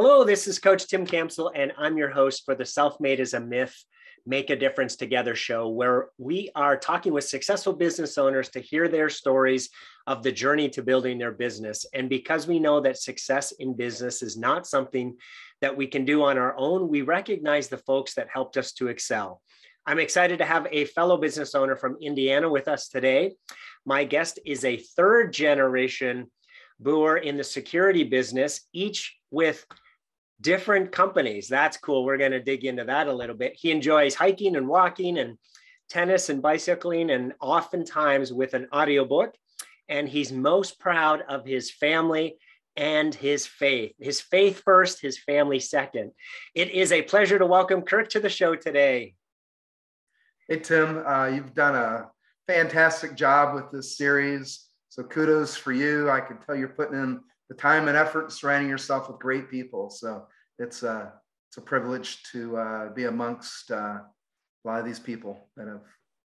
Hello, this is Coach Tim Campbell, and I'm your host for the Self Made is a Myth Make a Difference Together show, where we are talking with successful business owners to hear their stories of the journey to building their business. And because we know that success in business is not something that we can do on our own, we recognize the folks that helped us to excel. I'm excited to have a fellow business owner from Indiana with us today. My guest is a third generation brewer in the security business, each with different companies. That's cool. We're going to dig into that a little bit. He enjoys hiking and walking and tennis and bicycling, and oftentimes with an audiobook. And he's most proud of his family and his faith. His faith first, his family second. It is a pleasure to welcome Kirk to the show today. Hey, Tim, uh, you've done a fantastic job with this series. So kudos for you. I can tell you're putting in the time and effort surrounding yourself with great people. So it's a uh, it's a privilege to uh, be amongst uh, a lot of these people that have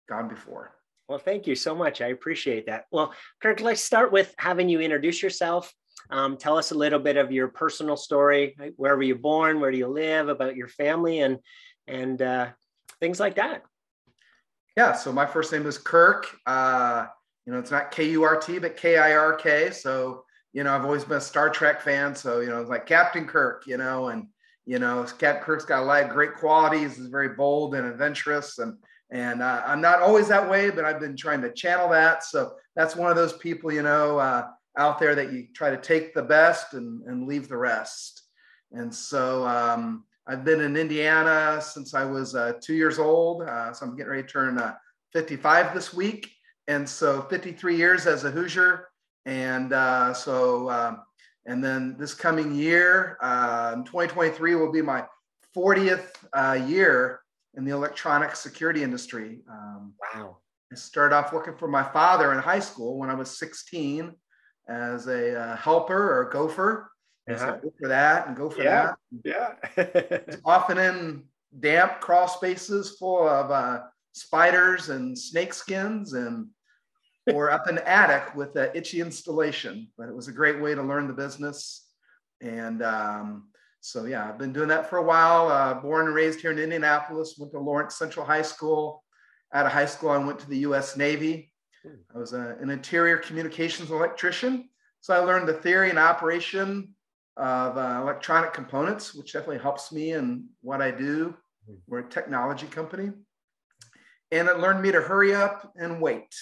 gone before. Well, thank you so much. I appreciate that. Well, Kirk, let's start with having you introduce yourself. Um, tell us a little bit of your personal story. Where were you born? Where do you live? About your family and and uh, things like that. Yeah. So my first name is Kirk. Uh, you know, it's not K U R T, but K I R K. So you know, I've always been a Star Trek fan. So, you know, it's like Captain Kirk, you know, and, you know, Captain Kirk's got a lot of great qualities. He's very bold and adventurous. And, and uh, I'm not always that way, but I've been trying to channel that. So that's one of those people, you know, uh, out there that you try to take the best and, and leave the rest. And so um, I've been in Indiana since I was uh, two years old. Uh, so I'm getting ready to turn uh, 55 this week. And so 53 years as a Hoosier. And uh, so, um, and then this coming year, uh, 2023 will be my 40th uh, year in the electronic security industry. Um, wow. I started off working for my father in high school when I was 16 as a uh, helper or gopher. And uh-huh. so go for that and go for yeah. that. Yeah. often in damp crawl spaces full of uh, spiders and snake skins and or up an attic with an itchy installation. But it was a great way to learn the business. And um, so, yeah, I've been doing that for a while. Uh, born and raised here in Indianapolis, went to Lawrence Central High School. Out of high school, I went to the US Navy. I was a, an interior communications electrician. So I learned the theory and operation of uh, electronic components, which definitely helps me in what I do. We're a technology company. And it learned me to hurry up and wait.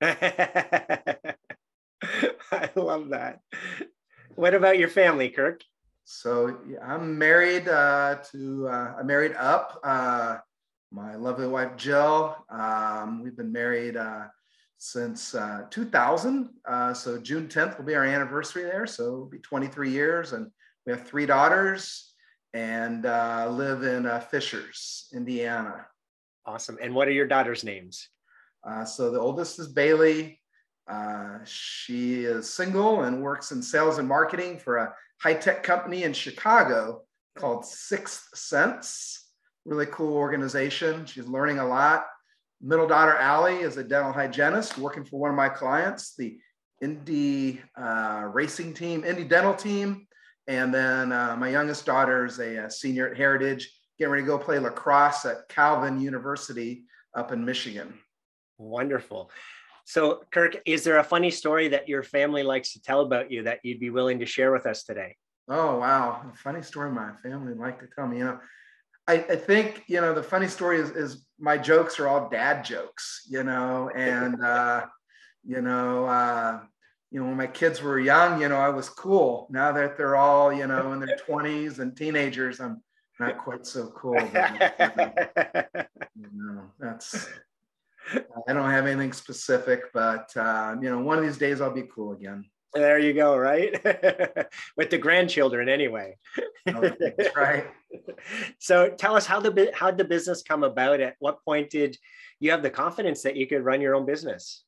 I love that. What about your family, Kirk? So yeah, I'm married uh, to, uh, I married up uh, my lovely wife, Jill. Um, we've been married uh, since uh, 2000. Uh, so June 10th will be our anniversary there. So it'll be 23 years. And we have three daughters and live in Fishers, Indiana. Awesome. And what are your daughters' names? Uh, so the oldest is Bailey. Uh, she is single and works in sales and marketing for a high tech company in Chicago called Sixth Sense. Really cool organization. She's learning a lot. Middle daughter Allie is a dental hygienist working for one of my clients, the Indy uh, racing team, Indy dental team. And then uh, my youngest daughter is a, a, senior at Heritage, getting ready to go play lacrosse at Calvin University up in Michigan. Wonderful. So, Kirk, is there a funny story that your family likes to tell about you that you'd be willing to share with us today? Oh, wow. A funny story my family like to tell me. You know, I, I think, you know, the funny story is, is my jokes are all dad jokes, you know, and, uh, you know, uh, you know, when my kids were young, you know, I was cool. Now that they're all, you know, in their 20s and teenagers, I'm not quite so cool. But, you know, that's I don't have anything specific, but uh, you know, one of these days I'll be cool again. There you go, right? With the grandchildren, anyway. oh, that's right. So, tell us how the how the business come about. At what point did you have the confidence that you could run your own business?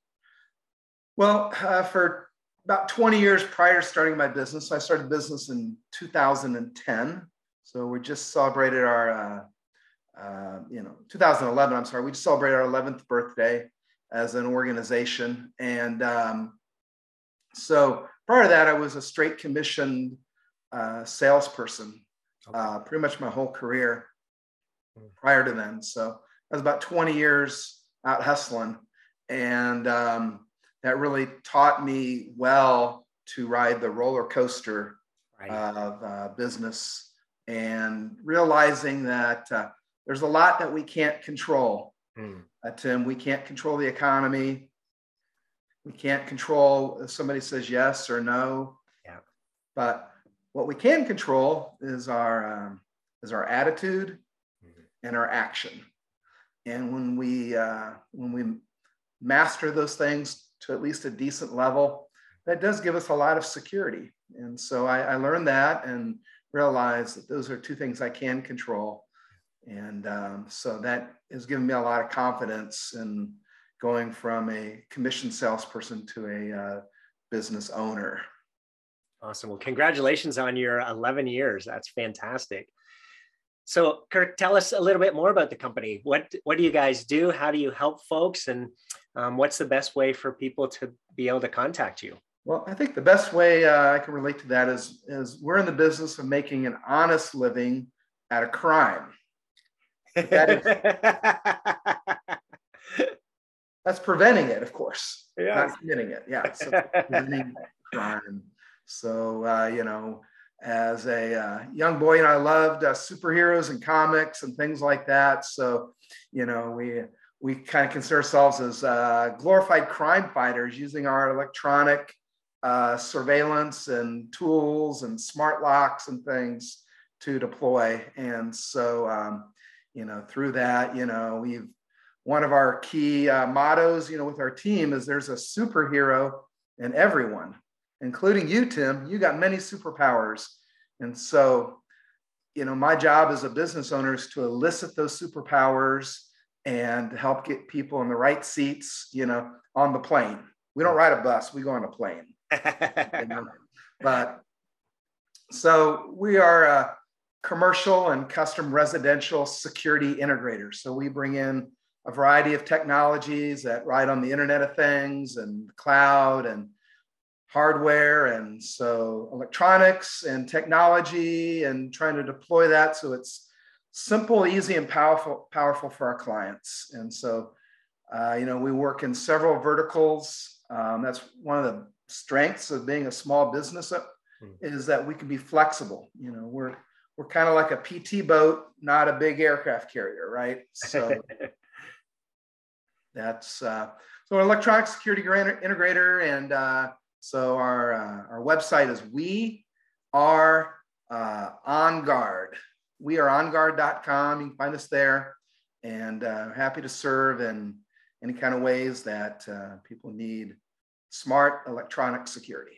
Well, uh, for about 20 years prior to starting my business, I started business in 2010. So we just celebrated our uh, you know, 2011, I'm sorry, we just celebrated our 11th birthday as an organization. And um, so prior to that, I was a straight commissioned uh, salesperson uh, pretty much my whole career hmm. prior to then. So I was about 20 years out hustling. And um, that really taught me well to ride the roller coaster right. of uh, business and realizing that uh, there's a lot that we can't control. Mm. Uh, Tim, we can't control the economy. We can't control if somebody says yes or no. Yeah. But what we can control is our um, is our attitude mm-hmm. and our action. And when we uh, when we master those things to at least a decent level, that does give us a lot of security. And so I, I learned that and realized that those are two things I can control. And um, so that has given me a lot of confidence in going from a commission salesperson to a uh, business owner. Awesome. Well, congratulations on your 11 years. That's fantastic. So, Kirk, tell us a little bit more about the company. What what do you guys do? How do you help folks? And um, what's the best way for people to be able to contact you? Well, I think the best way uh, I can relate to that is is we're in the business of making an honest living at a crime. That is, that's preventing it, of course. Yeah. Not committing it. Yeah. So preventing crime. So, uh, you know, as a uh, young boy, and I loved uh, superheroes and comics and things like that. So, you know, we we kind of consider ourselves as uh, glorified crime fighters using our electronic uh, surveillance and tools and smart locks and things to deploy. And so, um, you know, through that, you know, we've one of our key uh, mottos, you know, with our team is there's a superhero in everyone including you, Tim. You got many superpowers. And so, you know, my job as a business owner is to elicit those superpowers and help get people in the right seats, you know, on the plane. We don't ride a bus, we go on a plane. you know? But so we are a commercial and custom residential security integrator. So we bring in a variety of technologies that ride on the Internet of Things and cloud and hardware. And so electronics and technology and trying to deploy that. So it's simple easy and powerful powerful for our clients. And so uh, you know we work in several verticals. Um, that's one of the strengths of being a small business hmm. is that we can be flexible. You know we're we're kind of like a pt boat not a big aircraft carrier right so that's uh, so an electronic security integrator and uh, so our uh, our website is we are uh, on guard. We are onguard.com. You can find us there, and uh, happy to serve in any kind of ways that uh, people need smart electronic security.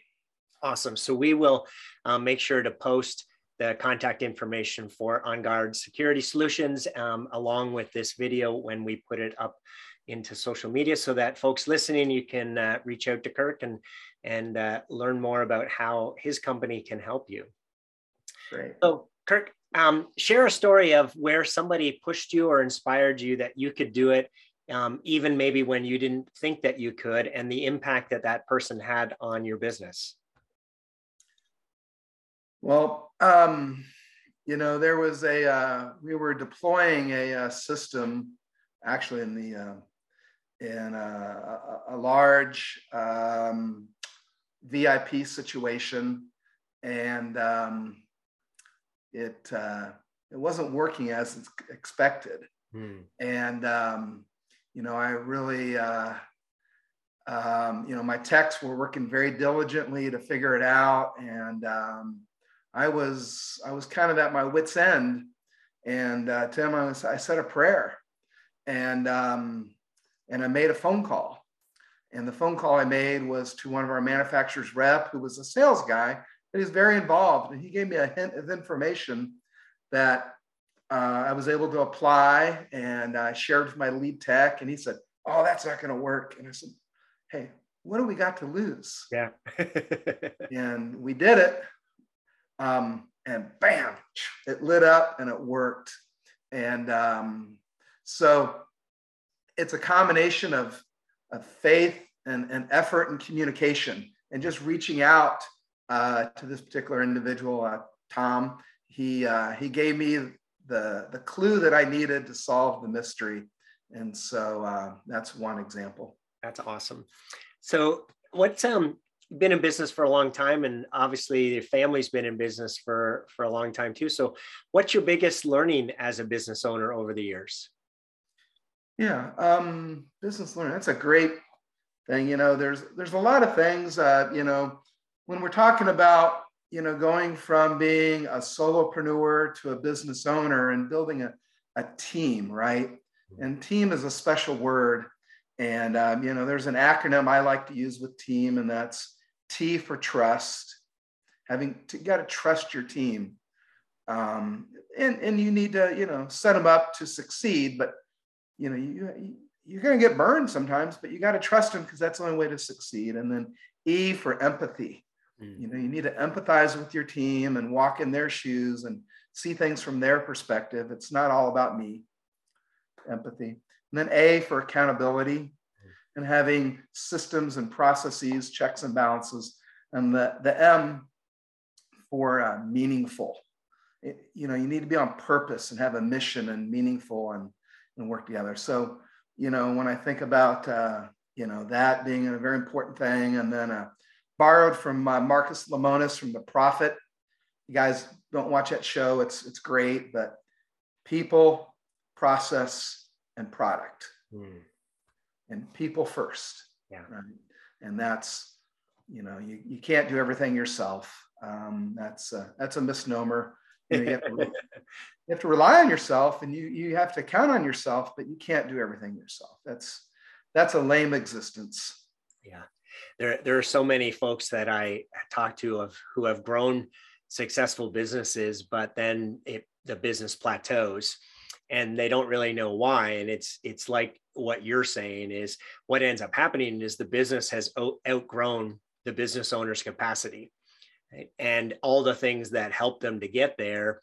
Awesome. So we will um, make sure to post the contact information for OnGuard Security Solutions um, along with this video when we put it up into social media so that folks listening, you can uh, reach out to Kirk and and uh, learn more about how his company can help you. Great. So, Kirk, um, share a story of where somebody pushed you or inspired you that you could do it, um, even maybe when you didn't think that you could, and the impact that that person had on your business. Well, um, you know, there was a, uh, we were deploying a, a, uh, system actually in the, uh, in a, a, a large um, VIP situation, and um, it uh, it wasn't working as expected. Hmm. And um, you know, I really, uh, um, you know, my techs were working very diligently to figure it out, and um, I was I was kind of at my wits end. And uh, Tim, I, was, I said a prayer, and um, and I made a phone call and the phone call I made was to one of our manufacturer's rep, who was a sales guy, but he's very involved. And he gave me a hint of information that uh, I was able to apply and I shared with my lead tech. And he said, Oh, that's not going to work. And I said, Hey, what do we got to lose? Yeah. and we did it. Um, and bam, it lit up and it worked. And um, so it's a combination of of faith and, and effort and communication and just reaching out uh, to this particular individual, uh, Tom. He uh, he gave me the the clue that I needed to solve the mystery, and so uh, that's one example. That's awesome. So, what's um been in business for a long time, and obviously your family's been in business for for a long time too. So, what's your biggest learning as a business owner over the years? Yeah, um, business learning. That's a great thing. You know, there's there's a lot of things. Uh, you know, when we're talking about you know going from being a solopreneur to a business owner and building a, a team, right? And team is a special word. And um, you know, there's an acronym I like to use with team, and that's T for trust. Having to, you got to trust your team, um, and and you need to you know set them up to succeed. But you know you you're going to get burned sometimes, but you got to trust them because that's the only way to succeed. And then E for empathy. Mm. You know, you need to empathize with your team and walk in their shoes and see things from their perspective. It's not all about me. Empathy. And then A for accountability. And having systems and processes, checks and balances. And the, the M for uh, meaningful. It, you know, you need to be on purpose and have a mission and meaningful and, and work together. So you know, when I think about, uh, you know, that being a very important thing. And then uh, borrowed from uh, Marcus Lemonis from The Profit. You guys don't watch that show. It's, it's great, but people, process, and product. Mm. And people first. Yeah. Right? And that's, you know, you, you can't do everything yourself. Um, that's, a, that's a misnomer. You, know, you, have to, you, have to, rely on yourself and you, you have to count on yourself, but you can't do everything yourself. That's, that's a lame existence. Yeah. There, there are so many folks that I talk to of who have grown successful businesses, but then it, the business plateaus and they don't really know why. And it's, it's like what you're saying is what ends up happening is the business has outgrown the business owner's capacity. And all the things that help them to get there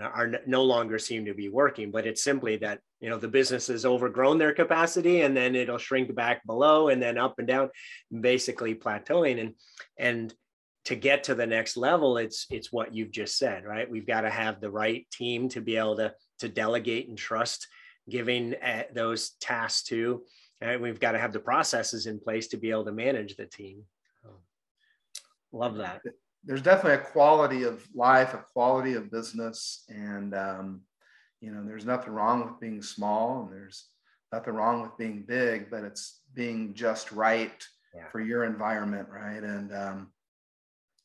uh, are no longer seem to be working but it's simply that you know the business has overgrown their capacity and then it'll shrink back below and then up and down basically plateauing. And and to get to the next level it's it's what you've just said right? We've got to have the right team to be able to to delegate and trust giving uh, those tasks to and we've got to have the processes in place to be able to manage the team love that there's definitely a quality of life, a quality of business, and um, you know, there's nothing wrong with being small, and there's nothing wrong with being big, but it's being just right yeah. for your environment, right? And um,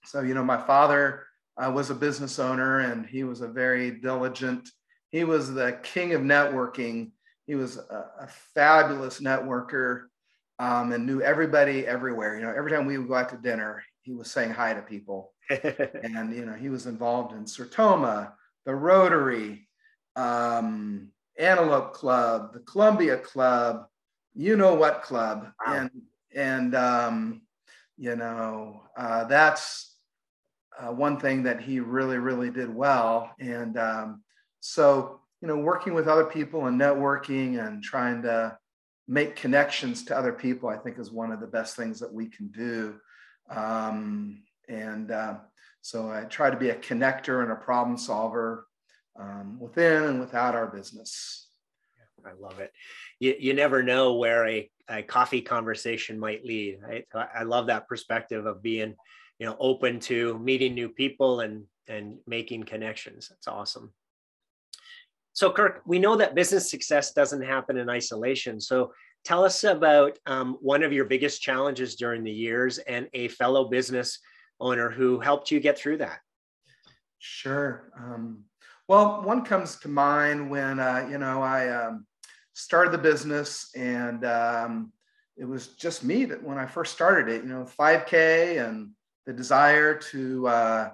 so, you know, my father uh, was a business owner, and he was a very diligent. He was the king of networking. He was a, a fabulous networker um, and knew everybody everywhere. You know, every time we would go out to dinner, he was saying hi to people. and you know, he was involved in Sertoma, the Rotary, um, Antelope Club, the Columbia Club, you know what club, wow. and and um, you know uh, that's uh, one thing that he really really did well. And um, so you know, working with other people and networking and trying to make connections to other people, I think is one of the best things that we can do. Um, and uh, so I try to be a connector and a problem solver um, within and without our business. I love it. You, you never know where a, a coffee conversation might lead. Right? I love that perspective of being, you know, open to meeting new people and and making connections. That's awesome. So, Kirk, we know that business success doesn't happen in isolation. So, tell us about um, one of your biggest challenges during the years and a fellow business owner who helped you get through that. Sure. Um, well, one comes to mind when uh, you know I um, started the business, and um, it was just me that when I first started it, you know, 5K and the desire to uh,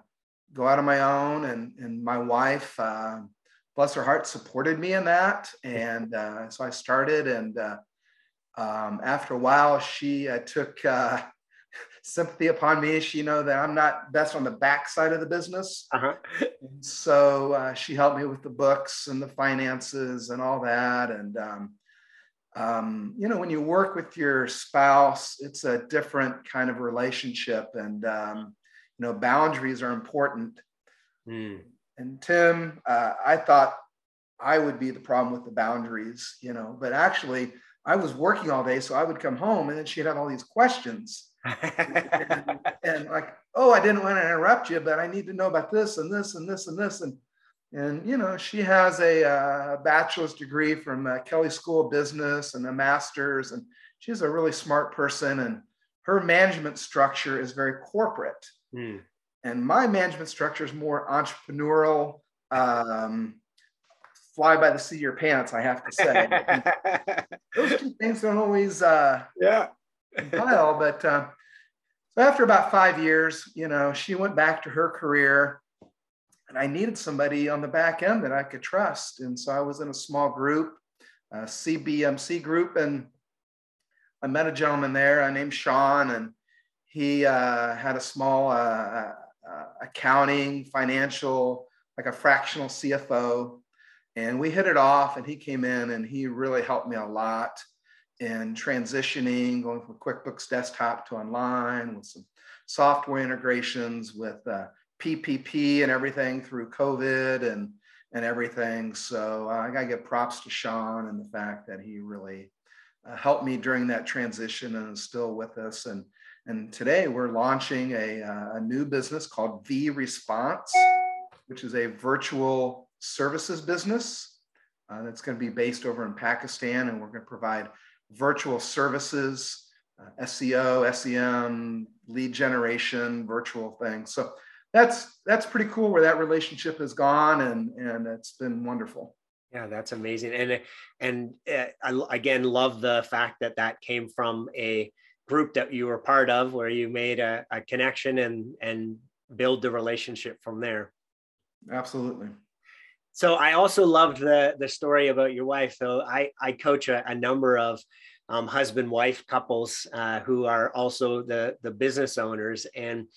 go out on my own, and and my wife. Uh, bless her heart, supported me in that. And uh, so I started. And uh, um, after a while, she uh, took uh, sympathy upon me. She know that I'm not best on the back side of the business. Uh-huh. so uh, she helped me with the books and the finances and all that. And, um, um, you know, when you work with your spouse, it's a different kind of relationship. And, um, you know, boundaries are important. Mm. And Tim, uh, I thought I would be the problem with the boundaries, you know, but actually I was working all day. So I would come home and then she'd have all these questions. and, and, like, oh, I didn't want to interrupt you, but I need to know about this and this and this and this. And, and you know, she has a, uh, bachelor's degree from uh, Kelley School of Business and a master's. And she's a really smart person. And her management structure is very corporate. Mm. And my management structure is more entrepreneurial, um, fly by the seat of your pants, I have to say. those two things don't always uh, yeah compile, but uh, so after about five years, you know, she went back to her career, and I needed somebody on the back end that I could trust, and so I was in a small group, a CBMC group, and I met a gentleman there named Sean, and he uh, had a small uh, uh, accounting, financial, like a fractional CFO and we hit it off and he came in and he really helped me a lot in transitioning going from quickbooks desktop to online with some software integrations with uh, ppp and everything through covid and and everything. So uh, i gotta give props to sean and the fact that he really uh, helped me during that transition and is still with us. And and today we're launching a, uh, a new business called v response which is a virtual services business uh, that's going to be based over in Pakistan, and we're going to provide virtual services, uh, SEO, SEM, lead generation, virtual things. So that's that's pretty cool where that relationship has gone, and and it's been wonderful. Yeah, that's amazing, and and uh, I again love the fact that that came from a group that you were part of, where you made a, a connection and and build the relationship from there. Absolutely so I also loved the the story about your wife. So I I coach a, a number of um, husband wife couples uh, who are also the the business owners, and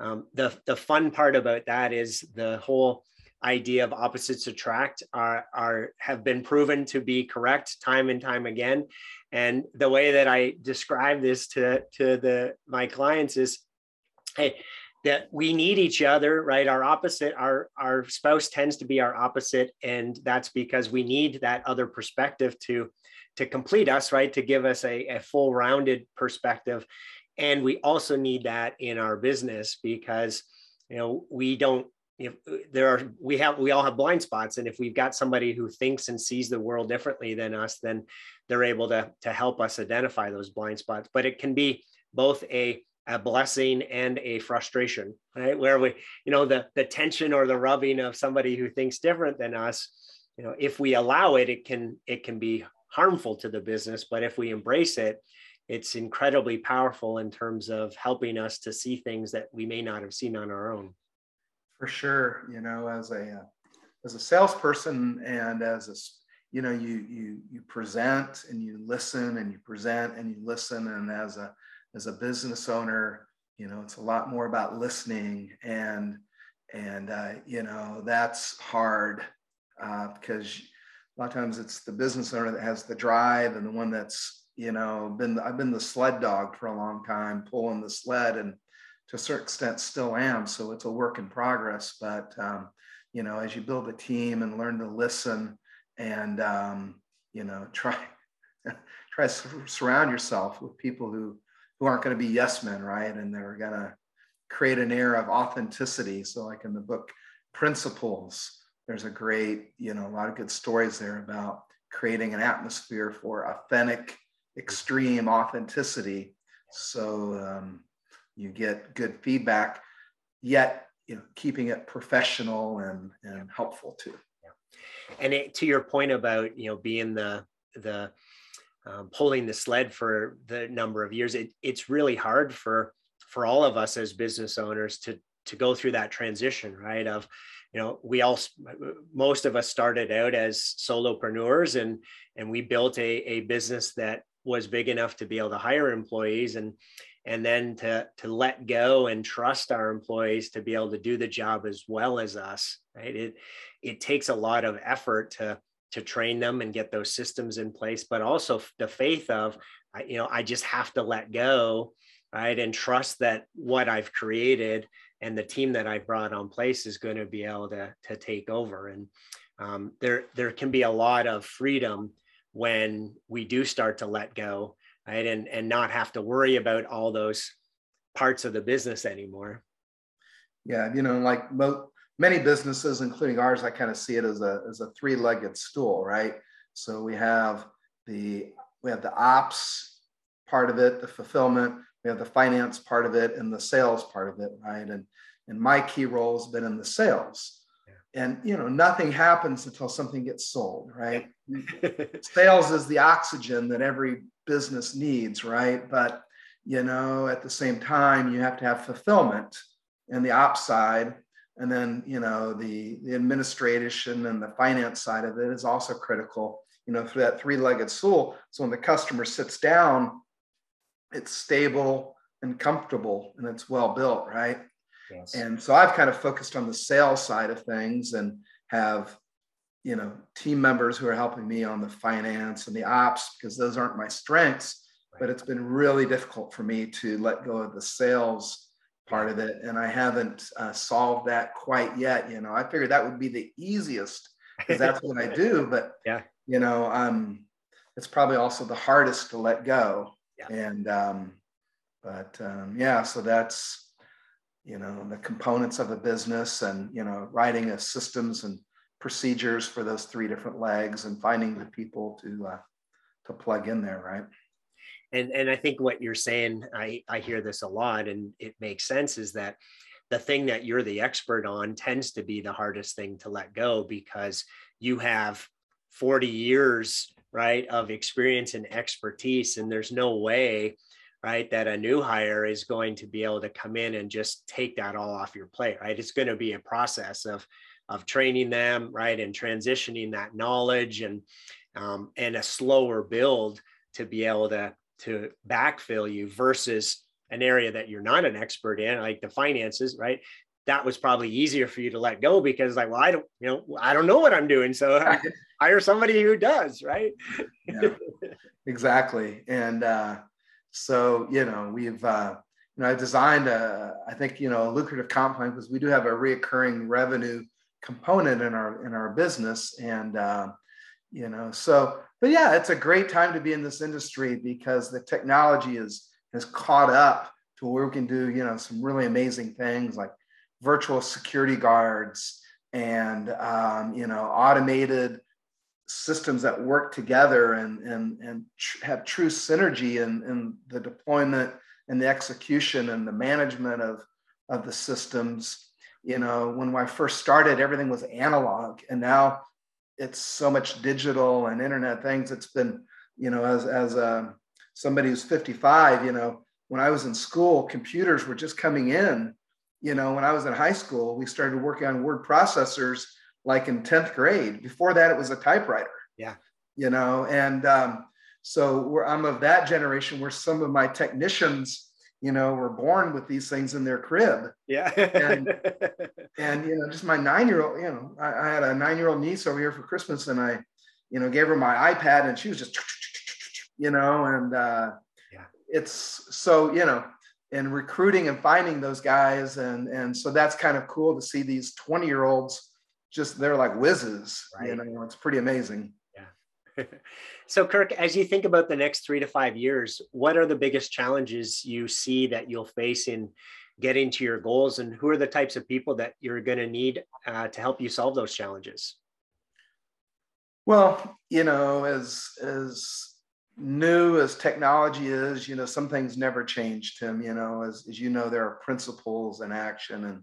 um, the the fun part about that is the whole idea of opposites attract are are have been proven to be correct time and time again. And the way that I describe this to to the my clients is, hey that we need each other right? Our opposite our our spouse tends to be our opposite and that's because we need that other perspective to to complete us right? To give us a, a full rounded perspective. And we also need that in our business because you know we don't if uh, there are we have we all have blind spots and if we've got somebody who thinks and sees the world differently than us then they're able to to help us identify those blind spots but it can be both a a blessing and a frustration, right? Where we, you know, the the tension or the rubbing of somebody who thinks different than us, you know, if we allow it, it can it can be harmful to the business. But if we embrace it, it's incredibly powerful in terms of helping us to see things that we may not have seen on our own. For sure, you know, as a uh, as a salesperson and as a you know you you you present and you listen and you present and you listen. And as a as a business owner, you know, it's a lot more about listening and and uh, you know that's hard uh, because a lot of times it's the business owner that has the drive and the one that's you know been I've been the sled dog for a long time pulling the sled and to a certain extent still am so it's a work in progress but um, you know as you build a team and learn to listen and um, you know try try to surround yourself with people who who aren't going to be yes men, right? And they're going to create an air of authenticity. So, like in the book Principles, there's a great, you know, a lot of good stories there about creating an atmosphere for authentic, extreme authenticity. So um, you get good feedback, yet you know, keeping it professional and, and helpful too. And it, to your point about you know being the the um, pulling the sled for the number of years, it, it's really hard for for all of us as business owners to to go through that transition, right? Of you know, we all most of us started out as solopreneurs, and and we built a a business that was big enough to be able to hire employees and and then to to let go and trust our employees to be able to do the job as well as us right it it takes a lot of effort to to train them and get those systems in place but also the faith of you know i just have to let go right and trust that what i've created and the team that I've brought on place is going to be able to to take over. And um, there there can be a lot of freedom when we do start to let go, right, and and not have to worry about all those parts of the business anymore. Yeah, you know, like most many businesses, including ours, I kind of see it as a as a three-legged stool, right? So we have the we have the ops part of it, the fulfillment, we have the finance part of it, and the sales part of it, right? And and my key role has been in the sales. And you know, nothing happens until something gets sold, right? sales is the oxygen that every business needs, right? But you know, at the same time, you have to have fulfillment and the ops side and then you know the the administration and the finance side of it is also critical you know for that three-legged stool so when the customer sits down it's stable and comfortable and it's well built right yes. and so i've kind of focused on the sales side of things and have you know team members who are helping me on the finance and the ops because those aren't my strengths right. but it's been really difficult for me to let go of the sales part of it and i haven't uh, solved that quite yet you know i figured that would be the easiest because that's what i do but yeah you know um it's probably also the hardest to let go yeah. and um but um yeah so that's you know the components of a business and you know writing a systems and procedures for those three different legs and finding the people to uh to plug in there right? And and i think what you're saying i i hear this a lot and it makes sense is that the thing that you're the expert on tends to be the hardest thing to let go because you have 40 years right of experience and expertise and there's no way right that a new hire is going to be able to come in and just take that all off your plate right it's going to be a process of of training them right and transitioning that knowledge and um, and a slower build to be able to to backfill you versus an area that you're not an expert in, like the finances, right? That was probably easier for you to let go because, like, well, I don't, you know, I don't know what I'm doing, so hire somebody who does, right? yeah, exactly. And uh, so, you know, we've, uh, you know, I designed a, I think, you know, a lucrative comp plan because we do have a reoccurring revenue component in our in our business, and uh, you know, so but yeah, it's a great time to be in this industry because the technology is has caught up to where we can do, you know, some really amazing things like virtual security guards and um, you know automated systems that work together and and and tr- have true synergy in, in the deployment and the execution and the management of of the systems you know when i first started everything was analog and now it's so much digital and internet things. It's been, you know, as as um, somebody who's 55, you know, when I was in school, computers were just coming in. You know, when I was in high school, we started working on word processors like in 10th grade. Before that, it was a typewriter. Yeah. You know, and um, so I'm of that generation where some of my technicians you know, were born with these things in their crib. Yeah. and, and, you know, just my nine year old, you know, I, I had a nine year old niece over here for Christmas and I, you know, gave her my iPad and she was just, you know, and uh, yeah. it's so, you know, and recruiting and finding those guys. And, and so that's kind of cool to see these 20 year olds just, they're like whizzes, right. you know, it's pretty amazing. Yeah. So, Kirk, as you think about the next three to five years, what are the biggest challenges you see that you'll face in getting to your goals, and who are the types of people that you're going to need uh, to help you solve those challenges? Well, you know, as as new as technology is, you know, some things never change, Tim. You know, as, as you know, there are principles and action, and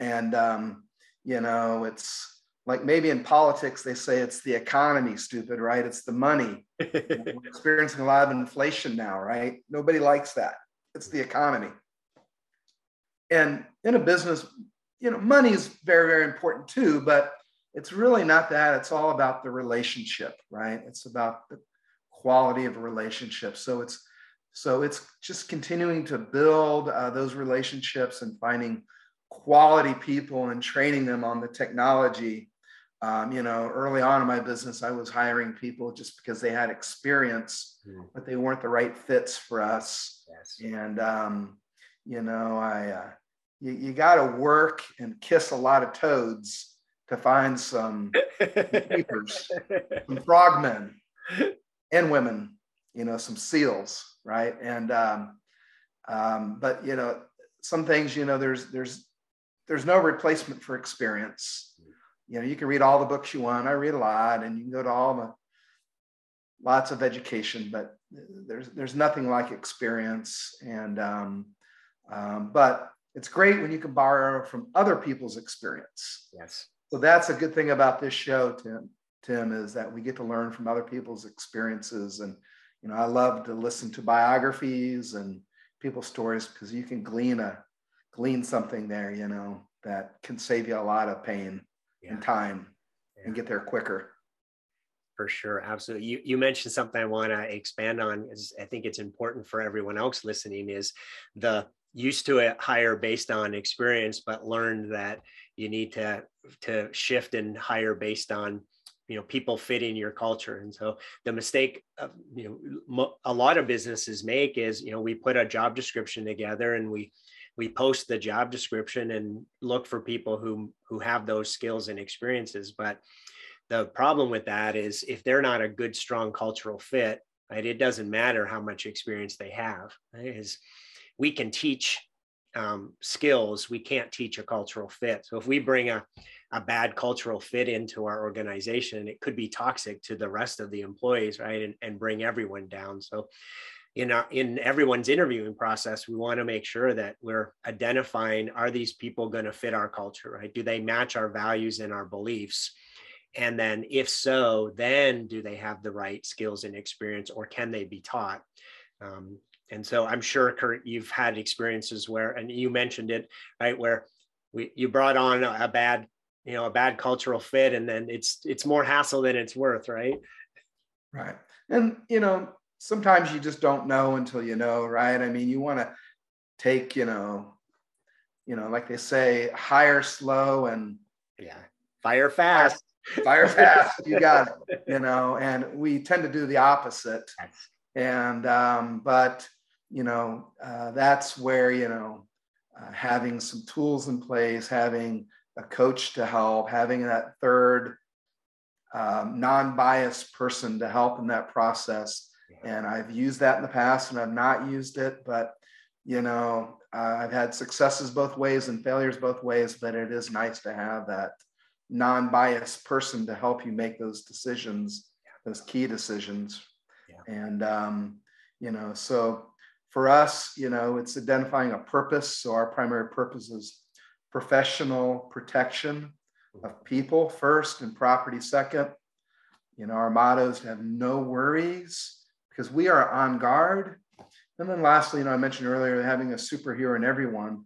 and um, you know, it's like maybe in politics they say it's the economy stupid right? It's the money. We're experiencing a lot of inflation now right? Nobody likes that. It's the economy. And in a business you know money is very very important too but it's really not that. It's all about the relationship right? It's about the quality of a relationship. So it's so it's just continuing to build uh, those relationships and finding quality people and training them on the technology um, you know, early on in my business, I was hiring people just because they had experience, mm. but they weren't the right fits for us. Yes. And, um, you know, I, uh, you, you got to work and kiss a lot of toads to find some keepers, some frogmen and women, you know, some seals, right? And um, um, but you know, some things, you know, there's there's there's no replacement for experience. You know, you can read all the books you want. I read a lot, and you can go to all the lots of education, but there's there's nothing like experience. And um, um, but it's great when you can borrow from other people's experience. Yes. So that's a good thing about this show, Tim. Tim is that we get to learn from other people's experiences, and you know I love to listen to biographies and people's stories because you can glean a glean something there, you know, that can save you a lot of pain yeah. and time yeah. and get there quicker. For sure, absolutely. You you mentioned something I want to expand on. Is I think it's important for everyone else listening. Is the used to it hire based on experience, but learned that you need to to shift and hire based on you know people fitting your culture and so the mistake of, you know a lot of businesses make is you know we put a job description together and we we post the job description and look for people who who have those skills and experiences. But the problem with that is if they're not a good strong cultural fit right it doesn't matter how much experience they have right? is we can teach um, skills. We can't teach a cultural fit. So if we bring a, a bad cultural fit into our organization it could be toxic to the rest of the employees right and, and bring everyone down. So in our, in everyone's interviewing process we want to make sure that we're identifying are these people going to fit our culture right? Do they match our values and our beliefs? And then if so then do they have the right skills and experience or can they be taught? Um, and so i'm sure kirk you've had experiences where and you mentioned it right where we you brought on a bad you know a bad cultural fit and then it's it's more hassle than it's worth right? Right. And you know sometimes you just don't know until you know right? I mean you want to take you know you know like they say hire slow and yeah. Fire fast. Fire fast. You got it you know and we tend to do the opposite. And um, but you know, uh, that's where, you know, uh, having some tools in place, having a coach to help, having that third um, non-biased person to help in that process. And I've used that in the past and I've not used it, but you know, I've had successes both ways and failures both ways, but it is nice to have that non-biased person to help you make those decisions, those key decisions. Yeah. And, um, you know, so for us, you know, it's identifying a purpose. So our primary purpose is professional protection of people first and property second. You know, our motto is to have no worries because we are on guard. And then lastly, you know, I mentioned earlier having a superhero in everyone.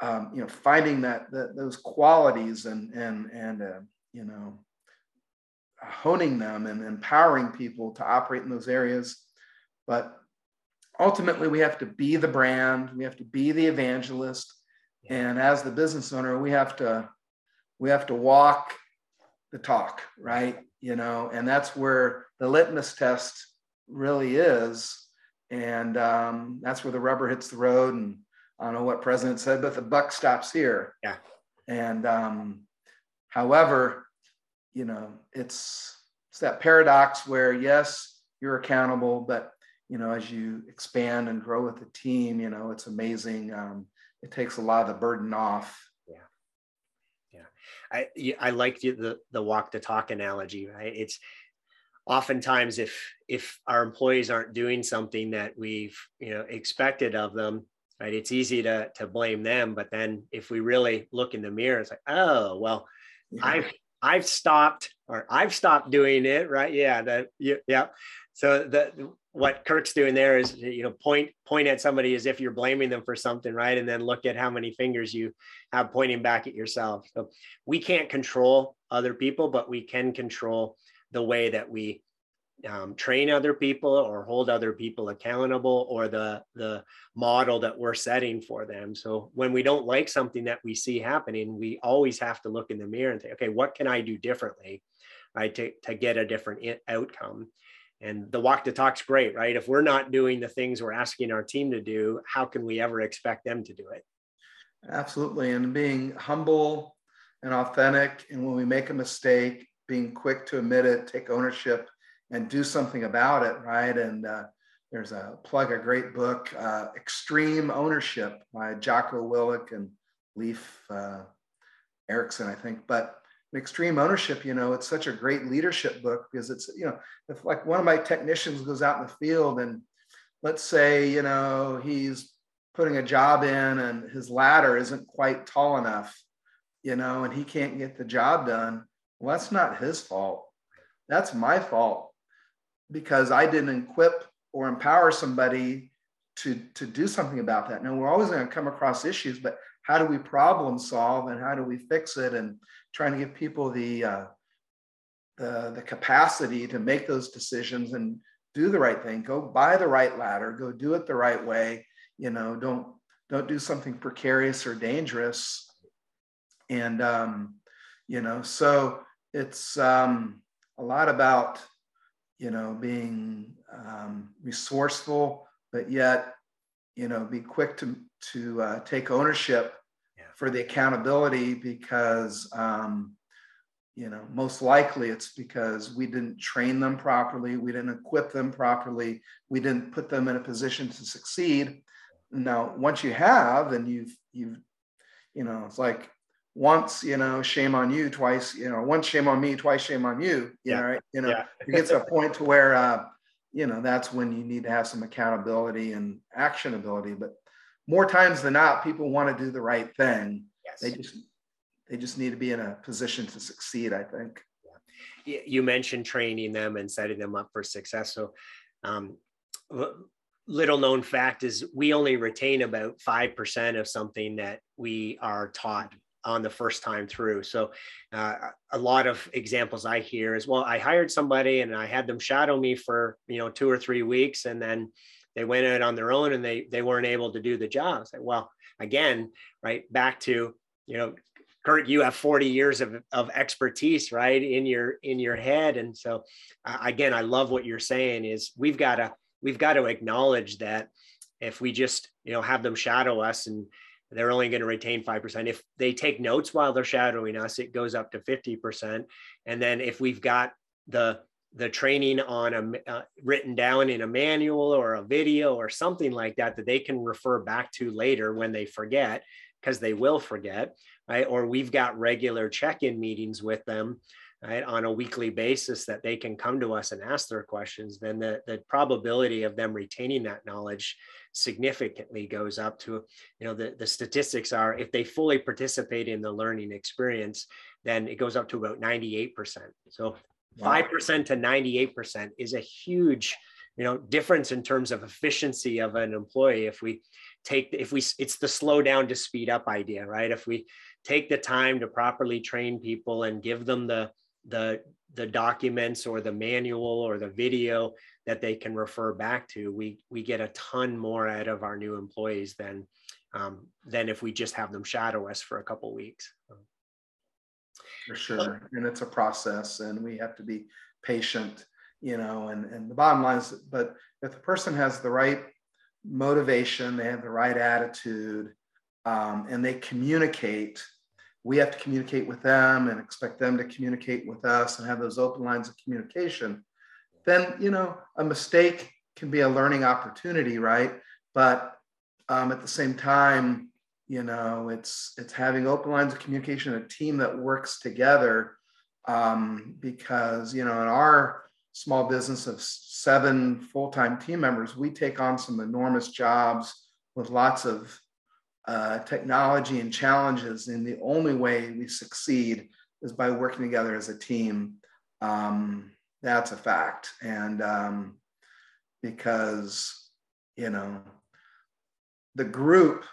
Um, you know, finding that, that those qualities and and and uh, you know, honing them and empowering people to operate in those areas. But ultimately we have to be the brand we have to be the evangelist and as the business owner we have to we have to walk the talk right you know and that's where the litmus test really is and um, that's where the rubber hits the road and i don't know what president said but the buck stops here yeah and um, however you know it's it's that paradox where yes you're accountable but you know, as you expand and grow with the team, you know, it's amazing. Um, it takes a lot of the burden off. Yeah. Yeah. I, I like the, the walk the talk analogy, right? It's oftentimes if, if our employees aren't doing something that we've, you know, expected of them, right. It's easy to, to blame them. But then if we really look in the mirror, it's like, oh, well, yeah. I've, I've stopped or I've stopped doing it. Right. Yeah. That, yeah. yeah. So the, what Kirk's doing there is you know point point at somebody as if you're blaming them for something, right? And then look at how many fingers you have pointing back at yourself. So we can't control other people, but we can control the way that we um, train other people or hold other people accountable or the the model that we're setting for them so when we don't like something that we see happening we always have to look in the mirror and say okay what can i do differently right to, to get a different outcome and the walk to talk's great right if we're not doing the things we're asking our team to do how can we ever expect them to do it Absolutely. And being humble and authentic. And when we make a mistake, being quick to admit it, take ownership, and do something about it, right? And uh, there's a plug, a great book, uh, Extreme Ownership by Jocko Willink and Leif uh, Erikson, I think. But extreme ownership, you know, it's such a great leadership book because it's, you know, if like one of my technicians goes out in the field and let's say, you know, he's putting a job in and his ladder isn't quite tall enough, you know, and he can't get the job done. Well, that's not his fault. That's my fault because I didn't equip or empower somebody to, to do something about that. Now, we're always going to come across issues, but how do we problem solve and how do we fix it? And trying to give people the, uh, the, the capacity to make those decisions and do the right thing. Go buy the right ladder. Go do it the right way. You know, don't don't do something precarious or dangerous. And um, you know, so it's um, a lot about you know being um, resourceful, but yet you know be quick to to uh, take ownership yeah. for the accountability because um, you know most likely it's because we didn't train them properly we didn't equip them properly we didn't put them in a position to succeed now once you have and you've you've you know it's like once you know shame on you twice you know once shame on me twice shame on you you yeah. know right you know yeah. it gets to a point to where uh you know that's when you need to have some accountability and actionability but more times than not people want to do the right thing yes. they just they just need to be in a position to succeed i think Yeah. you mentioned training them and setting them up for success so um, little known fact is we only retain about 5% of something that we are taught on the first time through. So uh, a lot of examples I hear is, well, I hired somebody and I had them shadow me for, you know, two or three weeks and then they went out on their own and they, they weren't able to do the job. Like, well, again, right back to, you know, Kirk, you have 40 years of, of expertise, right, in your in your head, and so uh, again, I love what you're saying. Is we've got to we've got to acknowledge that if we just you know have them shadow us and they're only going to retain 5%. If they take notes while they're shadowing us, it goes up to 50%. And then if we've got the the training on a uh, written down in a manual or a video or something like that that they can refer back to later when they forget because they will forget right or we've got regular check-in meetings with them right on a weekly basis that they can come to us and ask their questions then the, the probability of them retaining that knowledge significantly goes up to, you know, the, the statistics are if they fully participate in the learning experience, then it goes up to about 98%. So 5% to 98% is a huge, you know, difference in terms of efficiency of an employee. If we take, if we, it's the slow down to speed up idea, right? If we take the time to properly train people and give them the, the the documents or the manual or the video that they can refer back to, we we get a ton more out of our new employees than um, than if we just have them shadow us for a couple weeks. For sure, and it's a process, and we have to be patient, you know. And and the bottom line is, but if the person has the right motivation, they have the right attitude, um, and they communicate we have to communicate with them and expect them to communicate with us and have those open lines of communication then you know a mistake can be a learning opportunity right but um, at the same time you know it's it's having open lines of communication a team that works together um, because you know in our small business of seven full-time team members we take on some enormous jobs with lots of uh, technology and challenges. And the only way we succeed is by working together as a team. Um, that's a fact. And um, because, you know, the group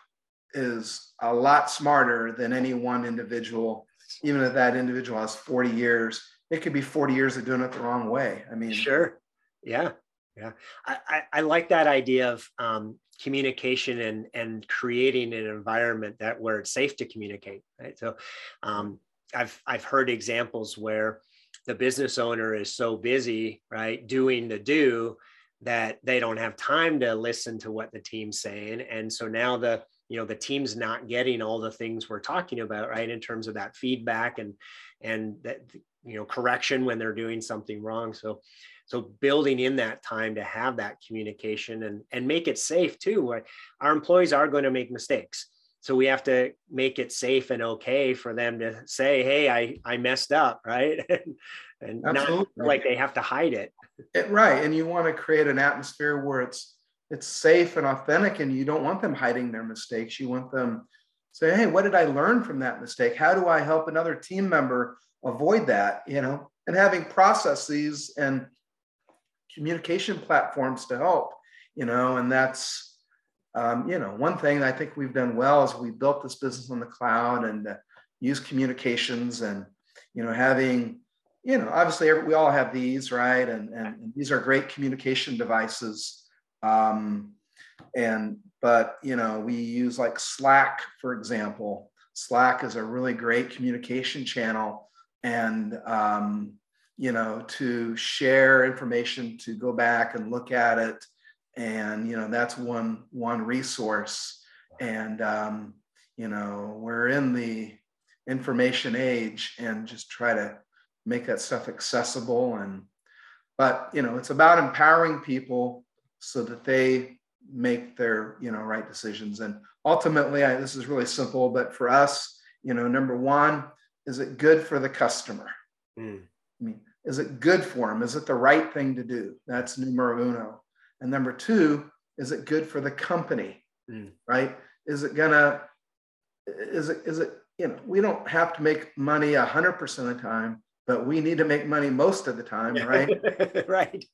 is a lot smarter than any one individual, even if that individual has 40 years. It could be 40 years of doing it the wrong way. I mean, sure. Yeah. Yeah. I, I, I like that idea of um, communication and and creating an environment that where it's safe to communicate right so um, i've i've heard examples where the business owner is so busy right doing the do that they don't have time to listen to what the team's saying. And so now the you know the team's not getting all the things we're talking about right in terms of that feedback and and that you know correction when they're doing something wrong. So so building in that time to have that communication and and make it safe too our employees are going to make mistakes so we have to make it safe and okay for them to say hey i i messed up right? And, not like they have to hide it. it right and you want to create an atmosphere where it's it's safe and authentic and you don't want them hiding their mistakes. You want them say hey what did i learn from that mistake? How do i help another team member avoid that? You know and having processes and communication platforms to help you know and that's um, you know one thing i think we've done well is we built this business on the cloud and uh, use communications and you know having you know obviously we all have these right? And, and, and these are great communication devices. Um, and but you know we use like slack for example. Slack is a really great communication channel and um, you know to share information to go back and look at it and you know that's one one resource. And um, you know we're in the information age and just try to make that stuff accessible and but you know it's about empowering people so that they make their you know right decisions. And ultimately I, this is really simple but for us you know number one is it good for the customer? Mm. i mean is it good for them is it the right thing to do? That's numero uno and number two is it good for the company mm. right is it gonna is it is it you know we don't have to make money 100% of the time but we need to make money most of the time right right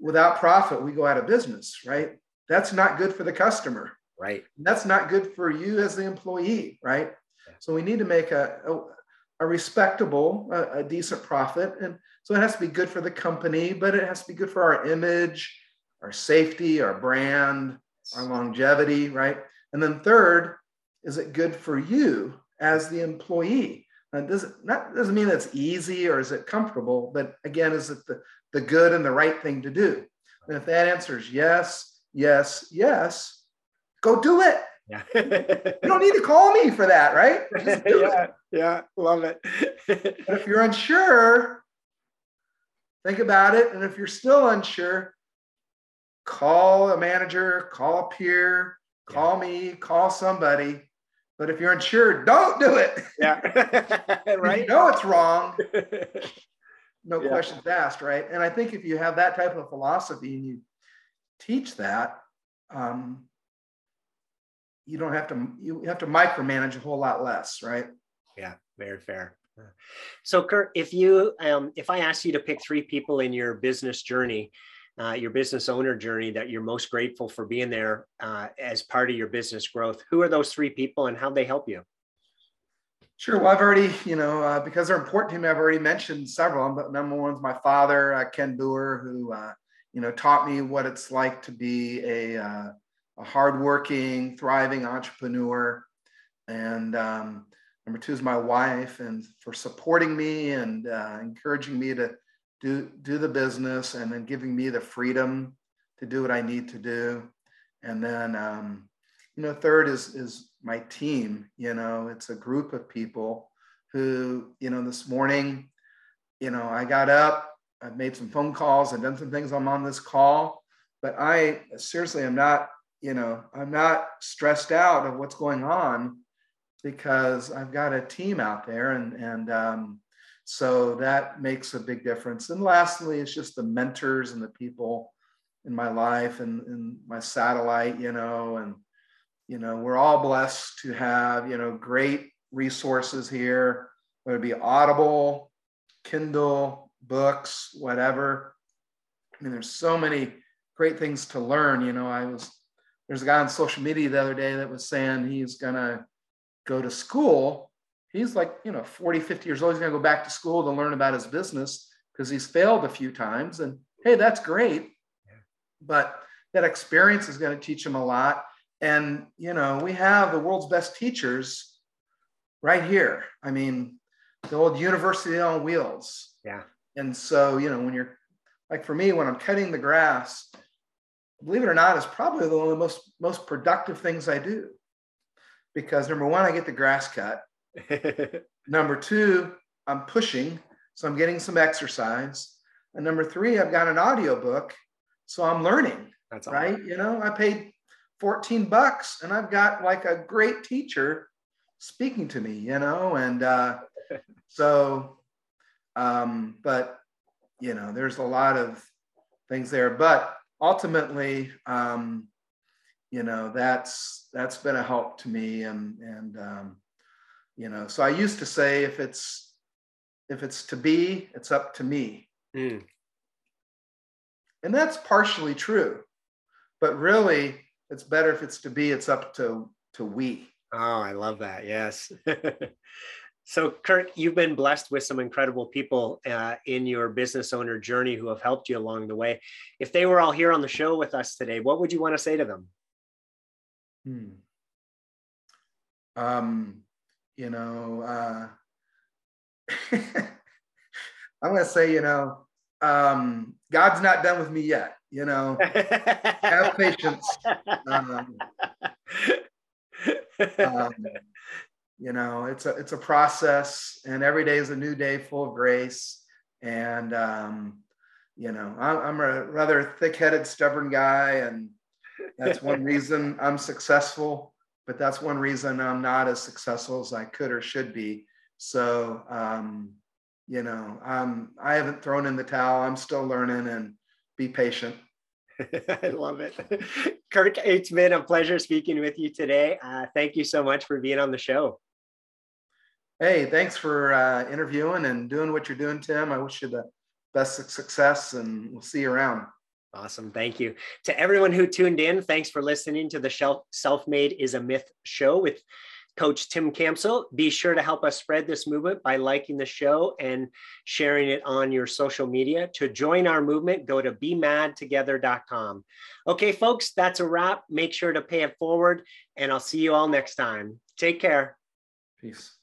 without profit, we go out of business, right? That's not good for the customer. Right. That's not good for you as the employee, right? So we need to make a, a, a respectable, a, a, decent profit. And so it has to be good for the company, but it has to be good for our image, our safety, our brand, our longevity, right? And then third, is it good for you as the employee? And does not that doesn't mean it's easy or is it comfortable, but again, is it the the good and the right thing to do? And if that answer is yes, yes, yes, go do it. Yeah. you don't need to call me for that, right? yeah, it. yeah, love it. but if you're unsure, think about it. And if you're still unsure, call a manager, call a peer, call yeah. me, call somebody. But if you're insured, don't do it. Yeah. right. you know it's wrong no yeah. questions asked, right? And I think if you have that type of philosophy and you teach that, um, you don't have to you have to micromanage a whole lot less, right? Yeah, very fair. So, Kirk, if you um, if I ask you to pick three people in your business journey, uh, your business owner journey that you're most grateful for being there uh, as part of your business growth, who are those three people and how they help you? Sure. Well, I've already, you know, uh, because they're important to me, I've already mentioned several. But number one's my father, uh, Ken Booher, who, uh, you know, taught me what it's like to be a, uh, a hardworking, thriving entrepreneur. And um, number two is my wife, and for supporting me and encouraging me to do do the business, and then giving me the freedom to do what I need to do. And then, um, you know, third is is my team you know it's a group of people who you know this morning you know i got up i've made some phone calls and done some things i'm on this call but i seriously am not you know i'm not stressed out of what's going on because i've got a team out there and and um, so that makes a big difference and lastly it's just the mentors and the people in my life and, and my satellite you know and you know, we're all blessed to have, you know, great resources here, whether it be Audible, Kindle, books, whatever. I mean, there's so many great things to learn. You know, I was, there's a guy on social media the other day that was saying he's going to go to school. He's like, you know, 40, 50 years old. He's going to go back to school to learn about his business because he's failed a few times. And hey, that's great. But that experience is going to teach him a lot. And, you know, we have the world's best teachers right here. I mean, the old university on wheels. Yeah. And so, you know, when you're like for me, when I'm cutting the grass, believe it or not, is probably one of the most most productive things I do. because number one, I get the grass cut. number two, I'm pushing, so I'm getting some exercise. And number three, I've got an audio book, so I'm learning. That's right. You know, I paid 14 bucks and I've got like a great teacher speaking to me, you know, and uh, so, um, but, you know, there's a lot of things there, but ultimately, um, you know, that's, that's been a help to me. And, and, um, you know, so I used to say, if it's, if it's to be, it's up to me. Mm. And that's partially true, but really it's better if it's to be, it's up to, to we. Oh, I love that. Yes. so, Kirk, you've been blessed with some incredible people uh, in your business owner journey who have helped you along the way. If they were all here on the show with us today, what would you want to say to them? Hmm. Um, you know, uh, I'm going to say, you know, um, God's not done with me yet. You know, have patience. Um, um, you know, it's a it's a process, and every day is a new day full of grace. And um, you know, I'm, I'm a rather thick-headed, stubborn guy, and that's one reason I'm successful. But that's one reason I'm not as successful as I could or should be. So, um, you know, um, I haven't thrown in the towel. I'm still learning, and be patient. I love it. Kirk, it's been a pleasure speaking with you today. Uh, thank you so much for being on the show. Hey, thanks for uh, interviewing and doing what you're doing, Tim. I wish you the best success and we'll see you around. Awesome. Thank you. To everyone who tuned in, thanks for listening to the Self Made is a Myth show with Coach Tim Campsall. Be sure to help us spread this movement by liking the show and sharing it on your social media. To join our movement, go to bemadtogether.com. Okay, folks, that's a wrap. Make sure to pay it forward, and I'll see you all next time. Take care. Peace.